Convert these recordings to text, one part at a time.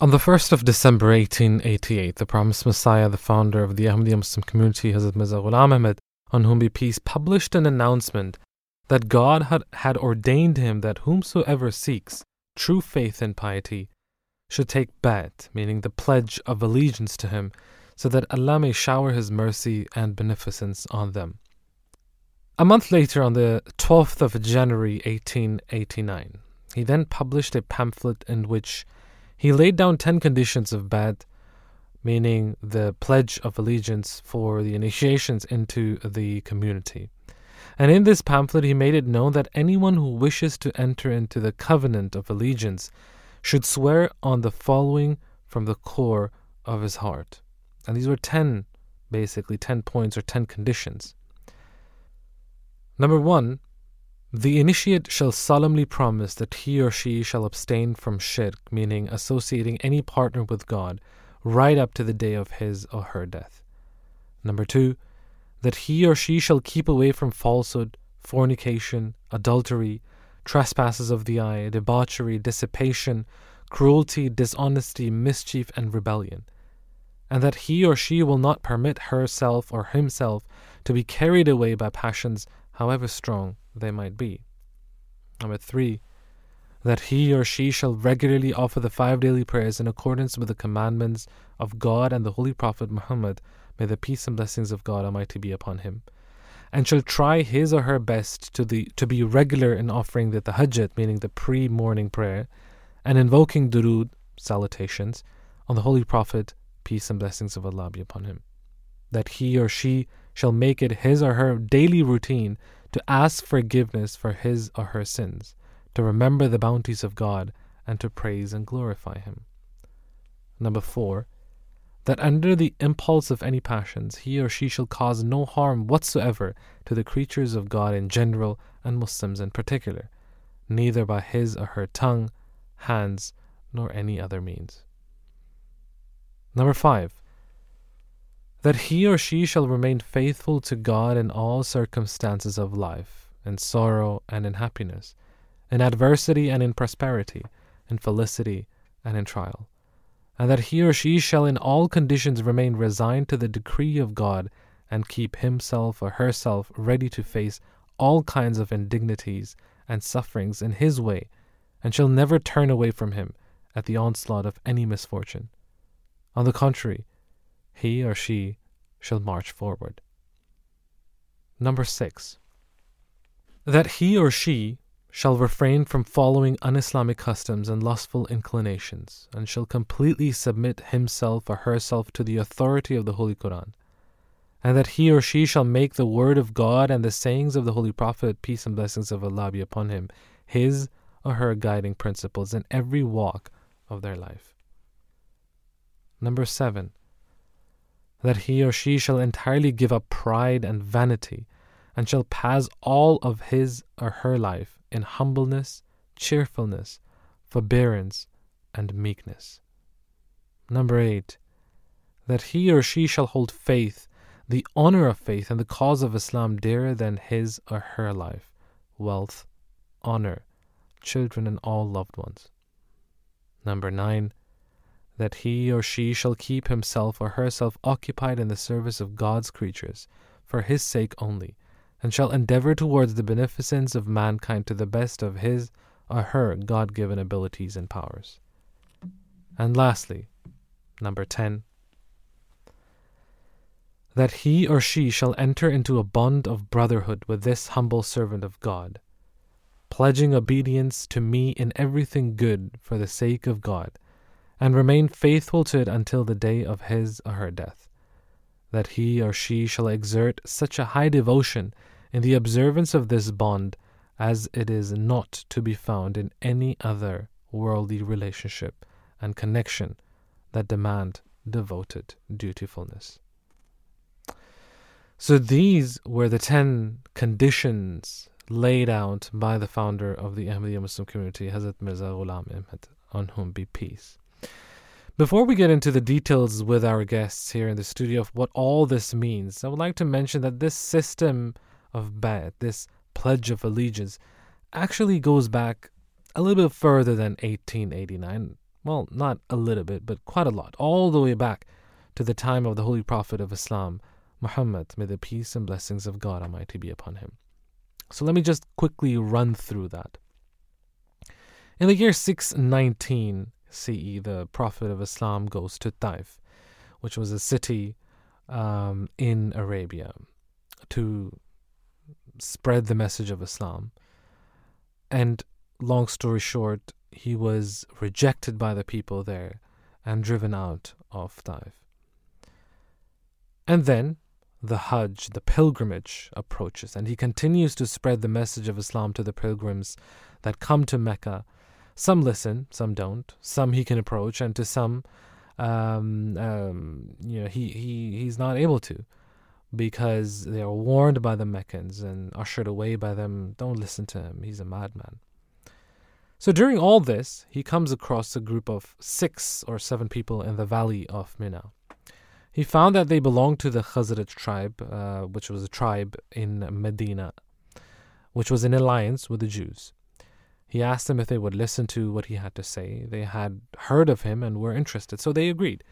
On the 1st of December 1888, the promised Messiah, the founder of the Ahmadiyya Muslim community, Hazrat Mirza Ghulam Ahmad, on whom be peace, published an announcement that God had, had ordained him that whomsoever seeks true faith and piety should take bayat, meaning the pledge of allegiance to him, so that Allah may shower His mercy and beneficence on them. A month later, on the 12th of January 1889, he then published a pamphlet in which he laid down 10 conditions of bayat, meaning the pledge of allegiance for the initiations into the community. And in this pamphlet, he made it known that anyone who wishes to enter into the covenant of allegiance should swear on the following from the core of his heart. And these were 10, basically, 10 points or 10 conditions. Number one, the initiate shall solemnly promise that he or she shall abstain from shirk, meaning associating any partner with God, right up to the day of his or her death. Number two, that he or she shall keep away from falsehood, fornication, adultery, trespasses of the eye, debauchery, dissipation, cruelty, dishonesty, mischief, and rebellion, and that he or she will not permit herself or himself to be carried away by passions, however strong they might be. Number three, that he or she shall regularly offer the five daily prayers in accordance with the commandments of God and the Holy Prophet Muhammad, may the peace and blessings of God Almighty be upon him, and shall try his or her best to the to be regular in offering the tahajjud, meaning the pre-morning prayer, and invoking durood, salutations, on the Holy Prophet, peace and blessings of Allah be upon him. That he or she shall make it his or her daily routine to ask forgiveness for his or her sins, to remember the bounties of God, and to praise and glorify Him. Number four, that under the impulse of any passions, he or she shall cause no harm whatsoever to the creatures of God in general and Muslims in particular, neither by his or her tongue, hands, nor any other means. Number five, that he or she shall remain faithful to God in all circumstances of life, in sorrow and in happiness, in adversity and in prosperity, in felicity and in trial, and that he or she shall in all conditions remain resigned to the decree of God and keep himself or herself ready to face all kinds of indignities and sufferings in his way, and shall never turn away from him at the onslaught of any misfortune. On the contrary, he or she shall march forward. Number six, that he or she shall refrain from following un Islamic customs and lustful inclinations, and shall completely submit himself or herself to the authority of the Holy Quran, and that he or she shall make the word of God and the sayings of the Holy Prophet, peace and blessings of Allah be upon him, his or her guiding principles in every walk of their life. Number seven, that he or she shall entirely give up pride and vanity, and shall pass all of his or her life in humbleness, cheerfulness, forbearance, and meekness. Number eight, that he or she shall hold faith, the honor of faith, and the cause of Islam dearer than his or her life, wealth, honor, children, and all loved ones. Number nine, that he or she shall keep himself or herself occupied in the service of God's creatures, for his sake only, and shall endeavor towards the beneficence of mankind to the best of his or her God given abilities and powers. And lastly, number 10, that he or she shall enter into a bond of brotherhood with this humble servant of God, pledging obedience to me in everything good for the sake of God and remain faithful to it until the day of his or her death, that he or she shall exert such a high devotion in the observance of this bond as it is not to be found in any other worldly relationship and connection that demand devoted dutifulness. So these were the 10 conditions laid out by the founder of the Ahmadiyya Muslim community, Hazrat Mirza Ghulam on whom be peace. Before we get into the details with our guests here in the studio of what all this means, I would like to mention that this system of bayat, this pledge of allegiance, actually goes back a little bit further than 1889. well, not a little bit, but quite a lot, all the way back to the time of the Holy Prophet of Islam, Muhammad, may the peace and blessings of God Almighty be upon him. So let me just quickly run through that. In the year 619 CE, the Prophet of Islam goes to Taif, which was a city um, in Arabia, to spread the message of Islam. And long story short, he was rejected by the people there and driven out of Taif. And then the Hajj, the pilgrimage, approaches, and he continues to spread the message of Islam to the pilgrims that come to Mecca. Some listen, some don't. Some he can approach, and to some, um, um, you know, he, he he's not able to because they are warned by the Meccans and ushered away by them. Don't listen to him; he's a madman. So during all this, he comes across a group of six or seven people in the valley of Mina. He found that they belonged to the Khazraj tribe, uh, which was a tribe in Medina, which was in alliance with the Jews. He asked them if they would listen to what he had to say. They had heard of him and were interested, so they agreed.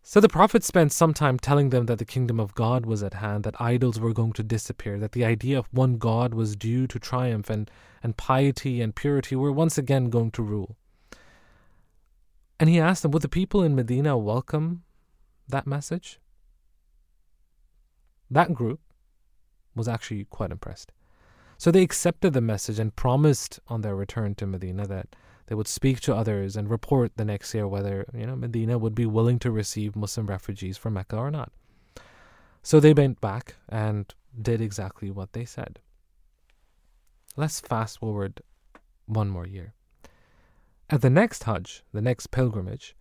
So the Prophet spent some time telling them that the kingdom of God was at hand, that idols were going to disappear, that the idea of one God was due to triumph, and, and piety and purity were once again going to rule. And he asked them, Would the people in Medina welcome that message, that group was actually quite impressed. So they accepted the message and promised on their return to Medina that they would speak to others and report the next year whether you know Medina would be willing to receive Muslim refugees from Mecca or not. So they went back and did exactly what they said. Let's fast forward one more year. At the next Hajj, the next pilgrimage,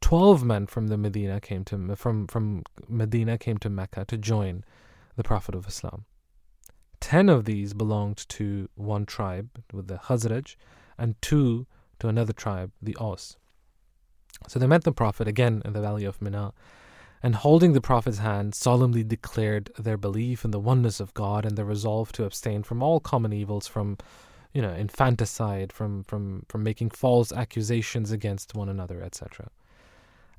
Twelve men from the Medina came to from from Medina came to Mecca to join the Prophet of Islam. Ten of these belonged to one tribe, with the Khazraj, and two to another tribe, the Aus. So they met the Prophet again in the valley of Mina, and holding the Prophet's hand, solemnly declared their belief in the oneness of God and their resolve to abstain from all common evils, from you know, infanticide, from from from making false accusations against one another, etc.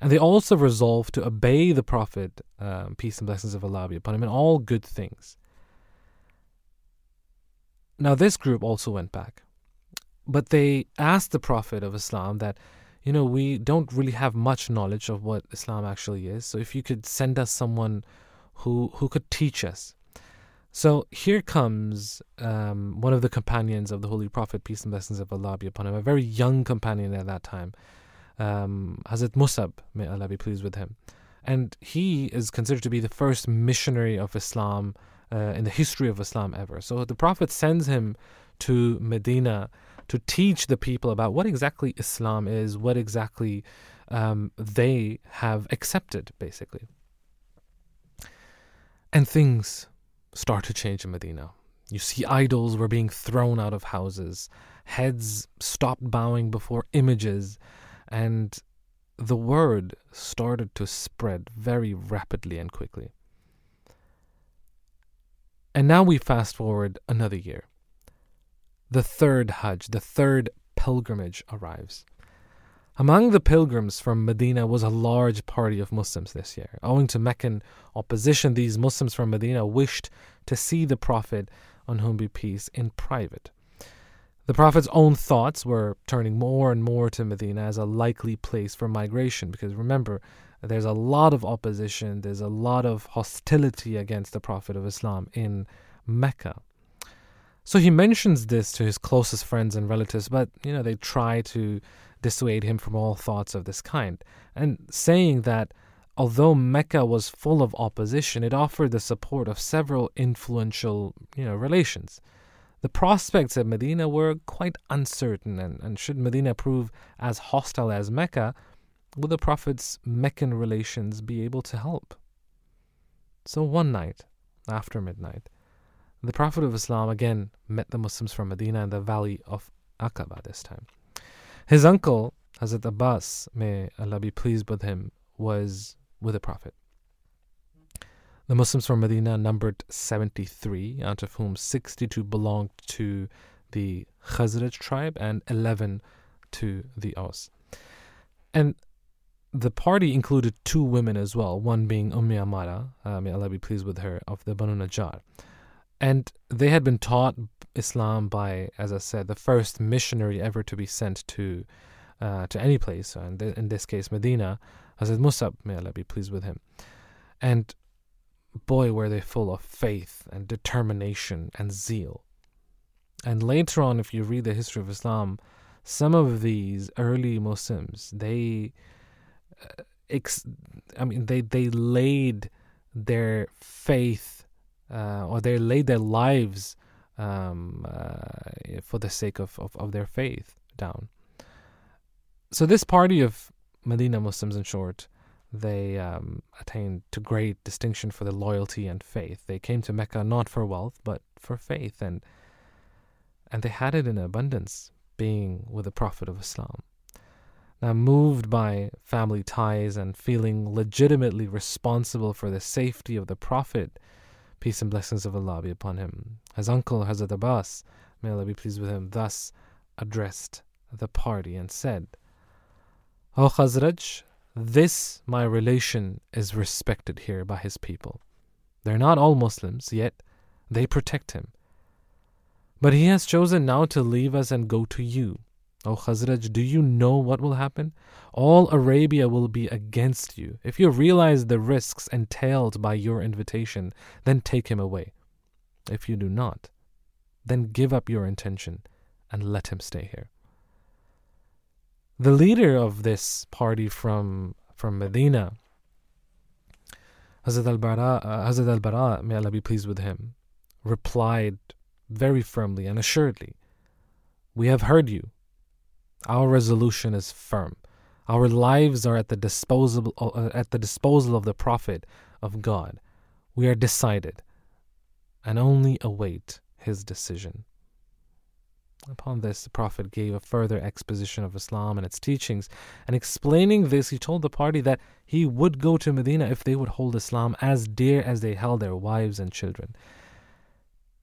And they also resolved to obey the Prophet, um, peace and blessings of Allah be upon him, in all good things. Now, this group also went back, but they asked the Prophet of Islam that, you know, we don't really have much knowledge of what Islam actually is, so if you could send us someone who who could teach us. So here comes um, one of the companions of the Holy Prophet, peace and blessings of Allah be upon him, a very young companion at that time um, Hazrat Musab, may Allah be pleased with him. And he is considered to be the first missionary of Islam uh, in the history of Islam ever. So the Prophet sends him to Medina to teach the people about what exactly Islam is, what exactly um, they have accepted, basically. And things start to change in Medina. You see, idols were being thrown out of houses, heads stopped bowing before images, and the word started to spread very rapidly and quickly. And now we fast forward another year. The third Hajj, the third pilgrimage arrives. Among the pilgrims from Medina was a large party of Muslims this year. Owing to Meccan opposition, these Muslims from Medina wished to see the Prophet, on whom be peace, in private. The Prophet's own thoughts were turning more and more to Medina as a likely place for migration because remember, there's a lot of opposition, there's a lot of hostility against the Prophet of Islam in Mecca. So he mentions this to his closest friends and relatives, but you know, they try to dissuade him from all thoughts of this kind, and saying that although Mecca was full of opposition, it offered the support of several influential, you know, relations. The prospects at Medina were quite uncertain, and, and should Medina prove as hostile as Mecca, would the Prophet's Meccan relations be able to help? So one night, after midnight, the Prophet of Islam again met the Muslims from Medina in the valley of Aqaba this time. His uncle, Hazrat Abbas, may Allah be pleased with him, was with the Prophet. The Muslims from Medina numbered 73, out of whom 62 belonged to the Khazraj tribe and 11 to the Aus. And the party included two women as well, one being Ummi Amara, uh, may Allah be pleased with her, of the Banu Najjar. And they had been taught Islam by, as I said, the first missionary ever to be sent to uh, to any place, and in this case, Medina, Hazrat Musab, may Allah be pleased with him. And boy, were they full of faith and determination and zeal. And later on, if you read the history of Islam, some of these early Muslims, they, ex- I mean, they they laid their faith uh, or they laid their lives um, uh, for the sake of, of, of their faith down. So this party of Medina Muslims, in short, they um, attained to great distinction for their loyalty and faith. They came to Mecca not for wealth, but for faith, and and they had it in abundance, being with the Prophet of Islam. Now, moved by family ties and feeling legitimately responsible for the safety of the Prophet, peace and blessings of Allah be upon him, his uncle Hazrat Abbas, may Allah be pleased with him, thus addressed the party and said, O Khazraj, this, my relation, is respected here by his people. They're not all Muslims, yet they protect him. But he has chosen now to leave us and go to you. O Khazraj, do you know what will happen? All Arabia will be against you. If you realize the risks entailed by your invitation, then take him away. If you do not, then give up your intention and let him stay here. The leader of this party from from Medina, Hazrat al-Bara, uh, Hazrat al-Bara, may Allah be pleased with him, replied very firmly and assuredly, We have heard you. Our resolution is firm. Our lives are at the disposal uh, at the disposal of the Prophet of God. We are decided and only await his decision. Upon this, the Prophet gave a further exposition of Islam and its teachings, and explaining this, he told the party that he would go to Medina if they would hold Islam as dear as they held their wives and children.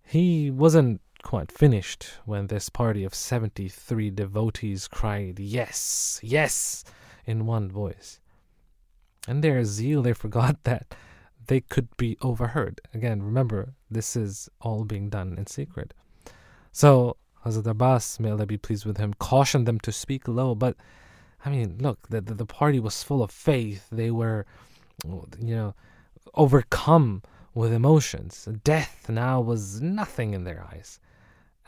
He wasn't quite finished when this party of 73 devotees cried, Yes, yes, in one voice. In their zeal, they forgot that they could be overheard. Again, remember, this is all being done in secret. So Hazrat Abbas, may Allah be pleased with him, cautioned them to speak low. But, I mean, look, the, the, the party was full of faith. They were, you know, overcome with emotions. Death now was nothing in their eyes.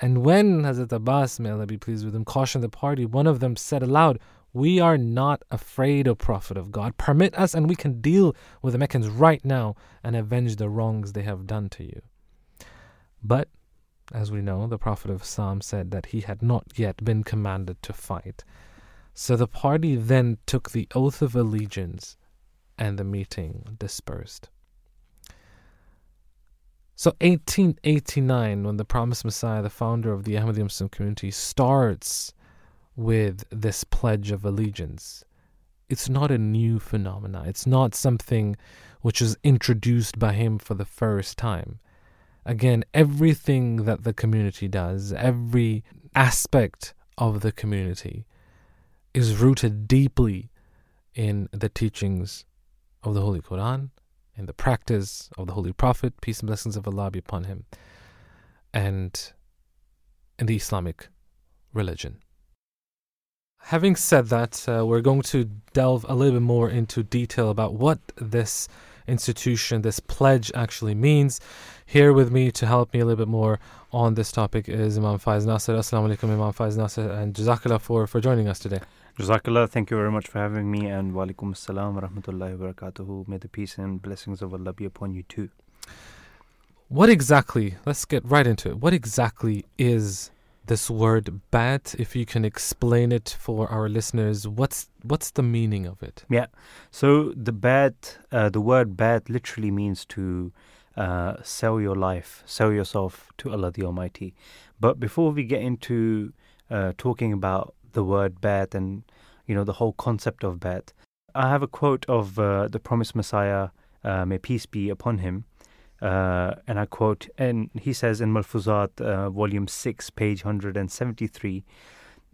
And when Hazrat Abbas, may Allah be pleased with him, cautioned the party, one of them said aloud, We are not afraid, O Prophet of God. Permit us, and we can deal with the Meccans right now and avenge the wrongs they have done to you. But as we know, the Prophet of Islam said that he had not yet been commanded to fight. So the party then took the oath of allegiance and the meeting dispersed. So 1889, when the promised Messiah, the founder of the Ahmadi Muslim community, starts with this pledge of allegiance, it's not a new phenomenon. It's not something which is introduced by him for the first time again, everything that the community does, every aspect of the community is rooted deeply in the teachings of the Holy Quran, in the practice of the Holy Prophet, peace and blessings of Allah be upon him, and in the Islamic religion. Having said that, uh, we're going to delve a little bit more into detail about what this institution, this pledge actually means. Here with me to help me a little bit more on this topic is Imam Faiz Nasser. Assalamu alaikum, Imam Faiz Nasser, and Jazakallah for, for joining us today. Jazakallah, thank you very much for having me, and wa alaikum assalam wa rahmatullahi wa barakatuhu. May the peace and blessings of Allah be upon you too. What exactly, let's get right into it. What exactly is this word bayat if you can explain it for our listeners what's what's the meaning of it yeah so the bayat uh, the word bayat literally means to uh, sell your life, sell yourself to Allah the Almighty. But before we get into uh, talking about the word bayat and you know the whole concept of bayat, I have a quote of uh, the promised Messiah, uh, may peace be upon him, uh, and I quote, and he says in Malfuzat, uh, volume six, page hundred and seventy-three,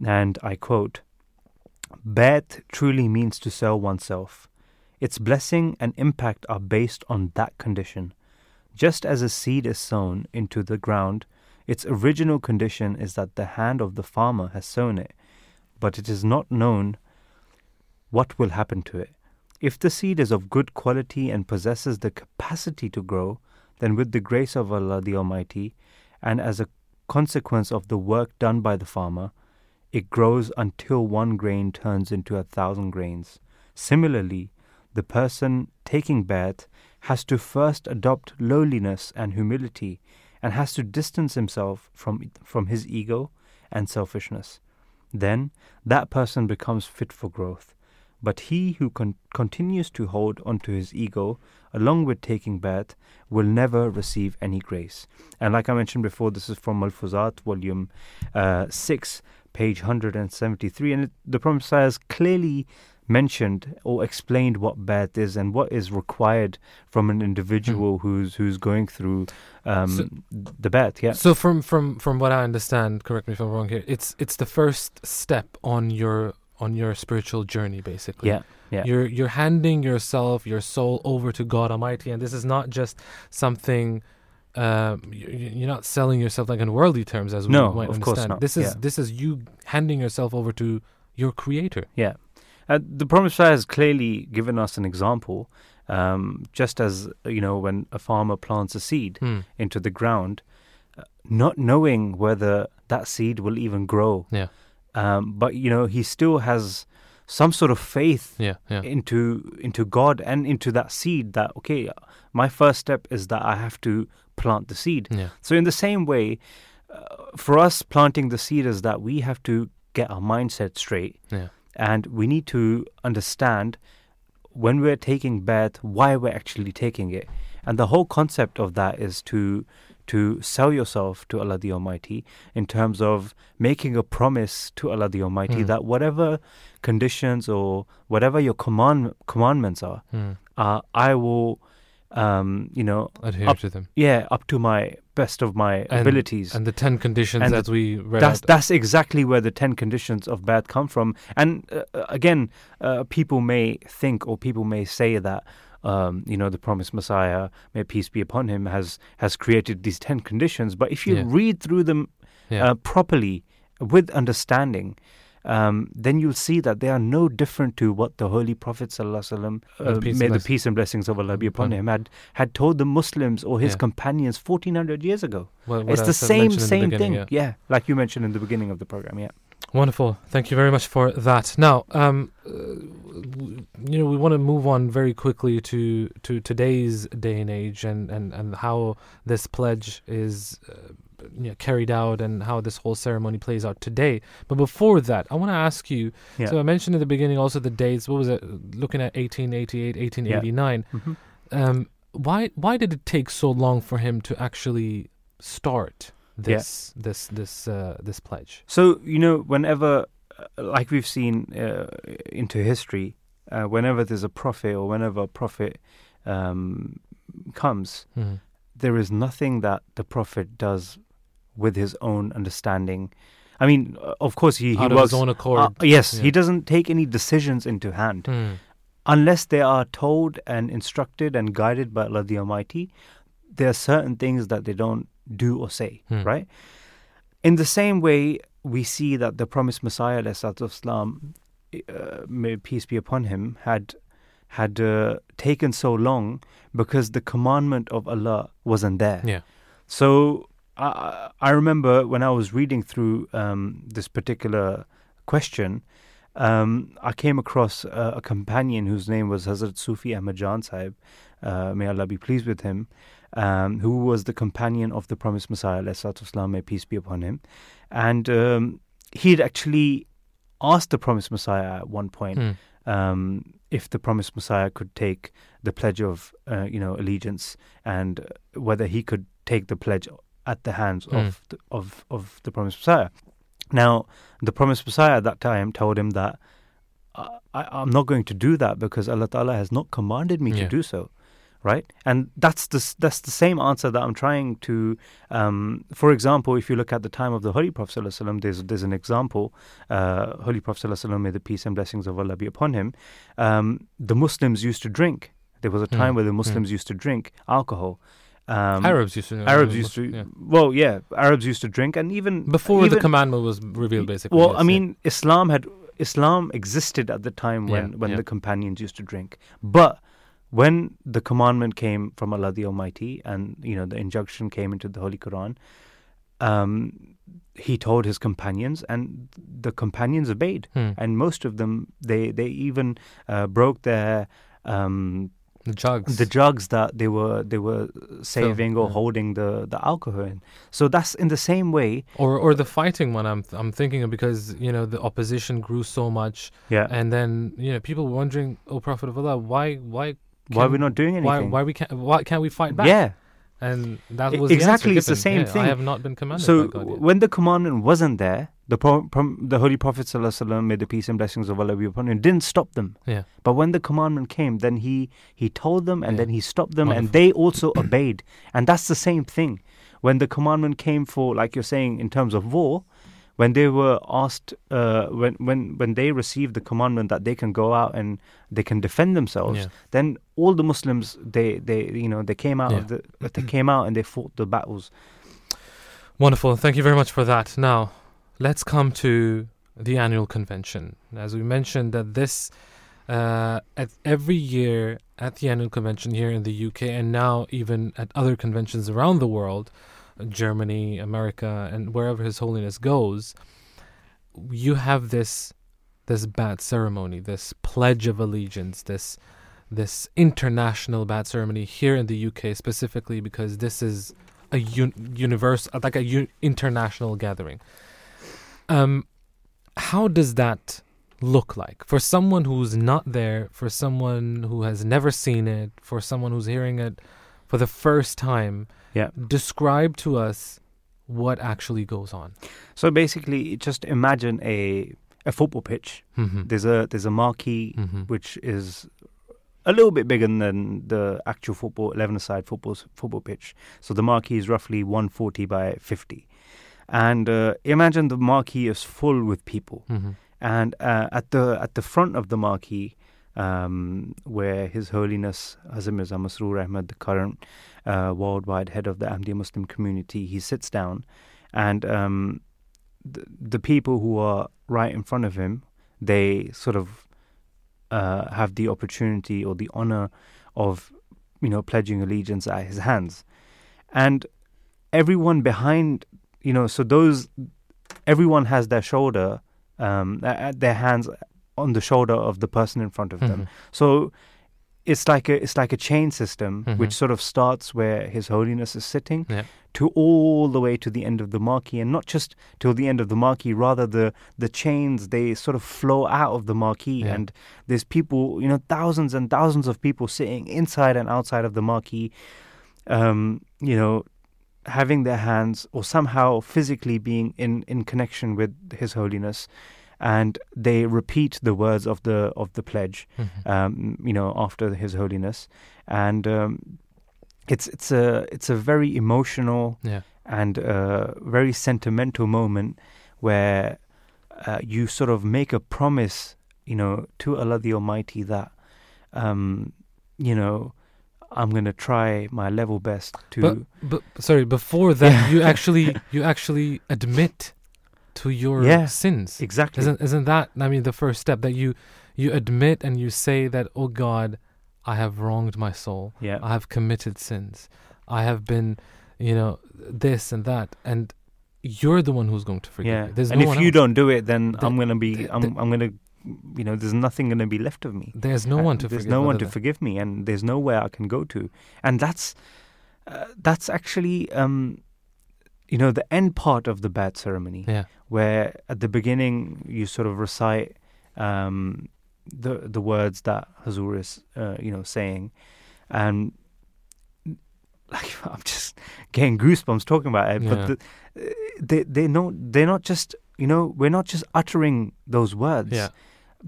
and I quote. Bayt truly means to sell oneself. Its blessing and impact are based on that condition. Just as a seed is sown into the ground, its original condition is that the hand of the farmer has sown it, but it is not known what will happen to it. If the seed is of good quality and possesses the capacity to grow, then with the grace of Allah the Almighty, and as a consequence of the work done by the farmer, it grows until one grain turns into a thousand grains. Similarly, the person taking bayt has to first adopt lowliness and humility and has to distance himself from, from his ego and selfishness. Then that person becomes fit for growth. But he who con- continues to hold onto his ego, along with taking bayt, will never receive any grace. And like I mentioned before, this is from Malfuzat, volume uh, 6, page 173. And it, the Prophet clearly mentioned or explained what bayt is and what is required from an individual mm. who's who's going through um, so, the bayt. Yeah. So from from from what I understand, correct me if I'm wrong here. It's it's the first step on your on your spiritual journey, basically. Yeah. Yeah. You're you're handing yourself, your soul over to God Almighty, and this is not just something. Uh, you're not selling yourself like in worldly terms, as we no, might of understand. Course not. This is yeah. this is you handing yourself over to your Creator. Yeah, uh, the Promised has clearly given us an example. Um, just as you know, when a farmer plants a seed hmm. into the ground, uh, not knowing whether that seed will even grow. Yeah. Um, but you know, he still has some sort of faith yeah, yeah. into into God and into that seed. That okay, my first step is that I have to plant the seed. Yeah. So in the same way, uh, for us, planting the seed is that we have to get our mindset straight. Yeah. And we need to understand when we're taking bayt, why we're actually taking it. And the whole concept of that is to to sell yourself to Allah the Almighty in terms of making a promise to Allah the Almighty mm. that whatever conditions or whatever your command commandments are, mm. uh, I will, um, you know, adhere up, to them. Yeah, up to my best of my and, abilities. And the ten conditions and that we read. That's out. that's exactly where the ten conditions of bayat come from. And uh, again, uh, people may think or people may say that. Um, you know, the promised Messiah, may peace be upon him, has has created these ten conditions. But if you Yeah. read through them Yeah. uh, properly, with understanding, um, then you'll see that they are no different to what the Holy Prophet sallallahu May uh, peace may the peace and blessings of Allah be upon upon him had had told the Muslims or his Yeah. companions 1400 years ago. Well, It's the said- same the same thing. yeah. Yeah. like you mentioned in the beginning of the program. Yeah, Wonderful. Thank you very much for that. Now, um, uh, w- you know, we want to move on very quickly to, to today's day and age and, and, and how this pledge is uh, you know, carried out and how this whole ceremony plays out today. But before that, I want to ask you. yeah. So I mentioned in the beginning also the dates. What was it? Looking at 1888, 1889. Mhm. Um, why why did it take so long for him to actually start Yeah. this this this uh, this pledge? So you know, whenever, uh, like we've seen uh, into history, uh, whenever there's a prophet or whenever a prophet um, comes, Mhm. there is nothing that the prophet does with his own understanding. I mean, uh, of course, he, he Out of was his own accord. Uh, yes, Yeah. he doesn't take any decisions into hand Hmm. unless they are told and instructed and guided by Allah the Almighty. There are certain things that they don't do or say, Hmm. right? In the same way, we see that the promised Messiah, Islam, uh, may peace be upon him, had had uh, taken so long because the commandment of Allah wasn't there. Yeah. So I, I remember when I was reading through um, this particular question, um, I came across a, a companion whose name was Hazrat Sufi Ahmad Jan Sahib, uh, may Allah be pleased with him, um, who was the companion of the promised Messiah, Islam, may peace be upon him. And um, he'd actually asked the promised Messiah at one point um, if the promised Messiah could take the pledge of, uh, you know, allegiance and whether he could take the pledge at the hands Mm. of, the, of of the promised Messiah. Now, the promised Messiah at that time told him that I, I'm not going to do that because Allah Ta'ala has not commanded me Yeah. to do so, right? And that's the that's the same answer that I'm trying to. Um, for example, if you look at the time of the Holy Prophet sallallahu alaihi wasallam, there's there's an example. Uh, Holy Prophet sallallahu alaihi wasallam, may the peace and blessings of Allah be upon him. Um, the Muslims used to drink. There was a time Mm, where the mm. Muslims used to drink alcohol. Um, Arabs used to. Arabs used to. yeah. Well, yeah, Arabs used to drink, and even before the commandment was revealed, basically. Well, yes, I yeah. mean, Islam had Islam existed at the time when Yeah, when the companions used to drink, but when the commandment came from Allah the Almighty, and you know the injunction came into the Holy Quran, um, He told his companions, and the companions obeyed, Hmm. and most of them they they even uh, broke their um, the jugs. the jugs that they were they were saving or yeah. holding the the alcohol in. So that's in the same way. or or the fighting one. I'm I'm thinking of because you know the opposition grew so much, Yeah. and then you know people were wondering, "Oh Prophet of Allah, why why why can- we're not doing why anything? why we can't why can't we fight back?" Yeah. and that was exactly, The it's the same. Yeah, thing. I have not been commanded So by God yet. when the commandment wasn't there, the the Holy Prophet alaihi may the peace and blessings of Allah be upon him, didn't stop them. Yeah. But when the commandment came, then he he told them, and Yeah. then he stopped them, and they also obeyed. And that's the same thing. When the commandment came for, like you're saying, in terms of war, when they were asked, uh, when when when they received the commandment that they can go out and they can defend themselves, Yeah. then all the Muslims they they you know they came out of the they came out and they fought the battles. Wonderful. Thank you very much for that. Now, let's come to the annual convention. As we mentioned, that this uh, at every year at the annual convention here in the UK, and now even at other conventions around the world, Germany, America, and wherever His Holiness goes, you have this this bayat ceremony, this pledge of allegiance, this this international bayat ceremony here in the UK specifically because this is a un- universe like a u- international gathering. Um, how does that look like for someone who's not there, for someone who has never seen it, for someone who's hearing it for the first time? Yeah. Describe to us what actually goes on. So basically, just imagine a a football pitch. Mm-hmm. There's a there's a marquee Mm-hmm. which is a little bit bigger than the actual football 11 side football football pitch. So the marquee is roughly 140 by 50. And uh, imagine the marquee is full with people. Mm-hmm. And uh, at the at the front of the marquee, um, where His Holiness Hazrat Mirza Masroor Ahmad, the current uh, worldwide head of the Ahmadiyya Muslim community, he sits down, and um, the, the people who are right in front of him, they sort of uh, have the opportunity or the honor of, you know, pledging allegiance at his hands, and everyone behind, you know, so those, everyone has their shoulder, um, their hands on the shoulder of the person in front of them. Mhm. So it's like a it's like a chain system Mhm. which sort of starts where His Holiness is sitting Yeah. to all the way to the end of the marquee, and not just till the end of the marquee. Rather, the the chains they sort of flow out of the marquee, Yeah. and there's people, you know, thousands and thousands of people sitting inside and outside of the marquee, um, you know, having their hands or somehow physically being in in connection with His Holiness. And they repeat the words of the of the pledge, Mhm. um, you know, after His Holiness, and um, it's it's a it's a very emotional Yeah. and uh, very sentimental moment where uh, you sort of make a promise, you know, to Allah the Almighty that, um, you know, I'm gonna try my level best to. But, but sorry, before that, you actually you actually admit to your Yeah. sins. exactly. Isn't isn't that I mean the first step that you you admit and you say that oh God, I have wronged my soul. yeah. I have committed sins. I have been, you know, this and that, and you're the one who's going to forgive yeah. me. There's and no if you else. don't do it, then The- I'm gonna be. the- I'm. the- I'm gonna. You know, there's nothing gonna be left of me. There's no Uh, one to there's forgive. no one to forgive me and there's nowhere i can go to and that's uh, that's actually um you know the end part of the bayat ceremony Yeah. where at the beginning you sort of recite um the the words that hazur is uh, you know saying and like i'm just getting goosebumps talking about it Yeah. but the, uh, they they know they're not just you know we're not just uttering those words Yeah.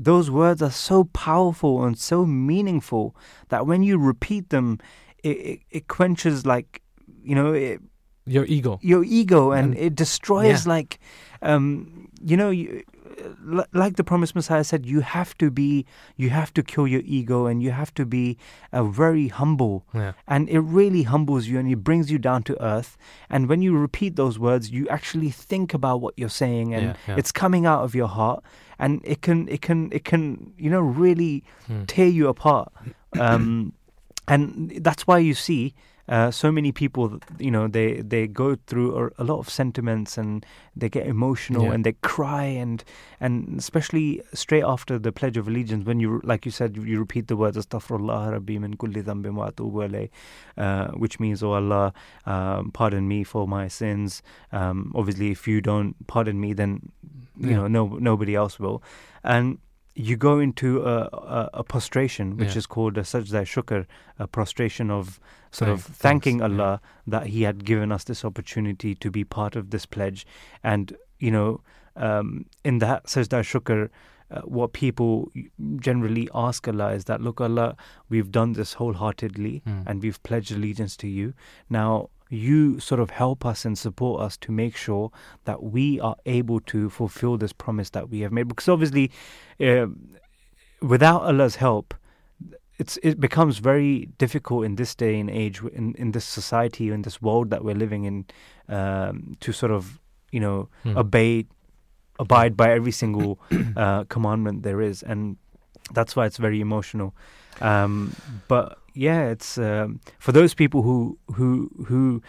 Those words are so powerful and so meaningful that when you repeat them, it, it, it quenches like you know it, Your ego. your ego and, And- it destroys yeah. like um you know you, like the promised messiah said you have to be you have to kill your ego and you have to be uh, very humble Yeah. and it really humbles you and it brings you down to earth and when you repeat those words you actually think about what you're saying and Yeah, yeah. it's coming out of your heart and it can it can it can you know really Hmm. tear you apart um and that's why you see uh, so many people, you know, they, they go through a, a lot of sentiments and they get emotional Yeah. and they cry and and especially straight after the Pledge of Allegiance, when you, like you said, you repeat the words Astaghfirullah Rabbi min kulli dhanbin wa atubu uh, which means, Oh Allah, um, pardon me for my sins. Um, obviously, if you don't pardon me, then you Yeah. know no nobody else will, and you go into a, a, a prostration, which Yeah. is called a sajda shukr, a prostration of sort of thanking thanks, yeah. Allah that He had given us this opportunity to be part of this pledge. And, you know, um, in that sajda shukr, uh, what people generally ask Allah is that, look, Allah, we've done this wholeheartedly Hmm. and we've pledged allegiance to you. Now, you sort of help us and support us to make sure that we are able to fulfill this promise that we have made. Because obviously, uh, without Allah's help, it's it becomes very difficult in this day and age, in in this society, in this world that we're living in, um, to sort of you know Hmm. obey, abide by every single uh, commandment there is, and that's why it's very emotional. Um, but yeah, it's um, for those people who who who.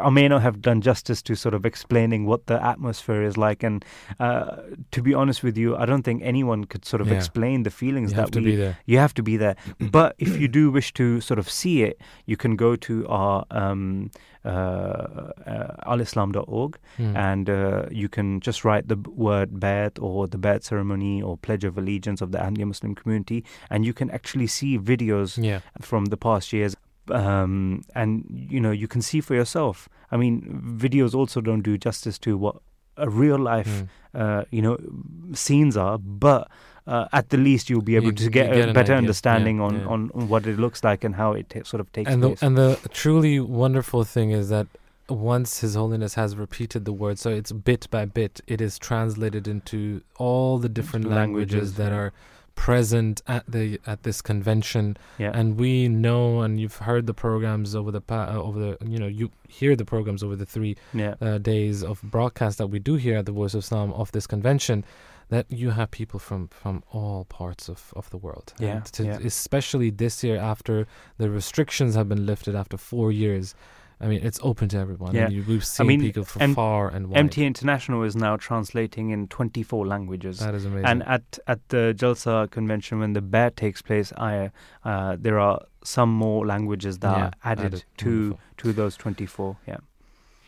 I may not have done justice to sort of explaining what the atmosphere is like, and uh, to be honest with you, I don't think anyone could sort of Yeah. explain the feelings You that have to we be there. you have to be there. But if you do wish to sort of see it, you can go to our um, uh, uh, alislam.org Hmm. and uh, you can just write the word Bayat or the Bayat ceremony or Pledge of Allegiance of the Ahmadiyya Muslim community, and you can actually see videos yeah. from the past years. Um, and you know you can see for yourself. I mean, videos also don't do justice to what a real life Hmm. uh, you know scenes are, but uh, at the least you'll be able You- to get, get a better idea. understanding Yeah, on, yeah. On, on what it looks like and how it ta- sort of takes and the place. and the truly wonderful thing is that once His Holiness has repeated the word, so it's bit by bit, it is translated into all the different languages, Languages, that yeah. are present at the at this convention. yeah, And we know, and you've heard the programs over the pa- uh, over the you know you hear the programs over the three yeah, uh, days of broadcast that we do here at the Voice of Islam of this convention, that you have people from from all parts of, of the world. Yeah, And to, yeah. especially this year after the restrictions have been lifted after four years. I mean, it's open to everyone. Yeah. And we've seen mean, people from M- far and wide. MTA International is now translating in 24 languages. That is amazing. and at at the Jalsa convention, when the bayat takes place, I uh, there are some more languages that Yeah, are added, added. to Wonderful. to those 24. Yeah.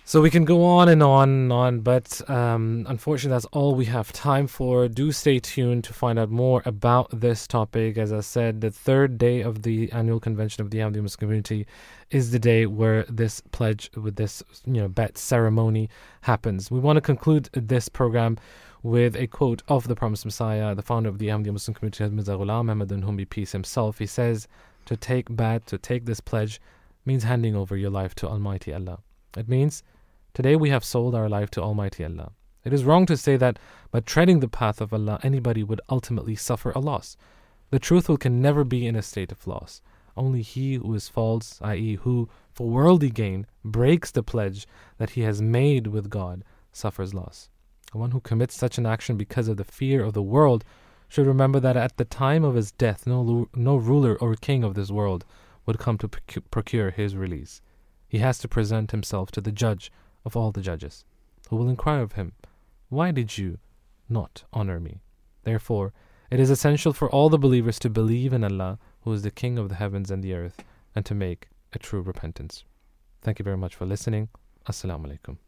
So we can go on and on and on, but um, unfortunately, that's all we have time for. Do stay tuned to find out more about this topic. As I said, the third day of the annual convention of the Ahmadiyya Muslim community is the day where this pledge, with this you know bayat ceremony, happens. We want to conclude this program with a quote of the Promised Messiah, the founder of the Ahmadiyya Muslim community, Mirza Ghulam Ahmad, be peace himself. He says, "To take bayat, to take this pledge, means handing over your life to Almighty Allah. It means." Today we have sold our life to Almighty Allah. It is wrong to say that by treading the path of Allah, anybody would ultimately suffer a loss. The truthful can never be in a state of loss. Only he who is false, i.e., who, for worldly gain, breaks the pledge that he has made with God, suffers loss. The one who commits such an action because of the fear of the world should remember that at the time of his death, no, no ruler or king of this world would come to procure his release. He has to present himself to the judge of all the judges, who will inquire of him, Why did you not honor me? Therefore, it is essential for all the believers to believe in Allah, who is the King of the heavens and the earth, and to make a true repentance. Thank you very much for listening. Assalamu alaikum.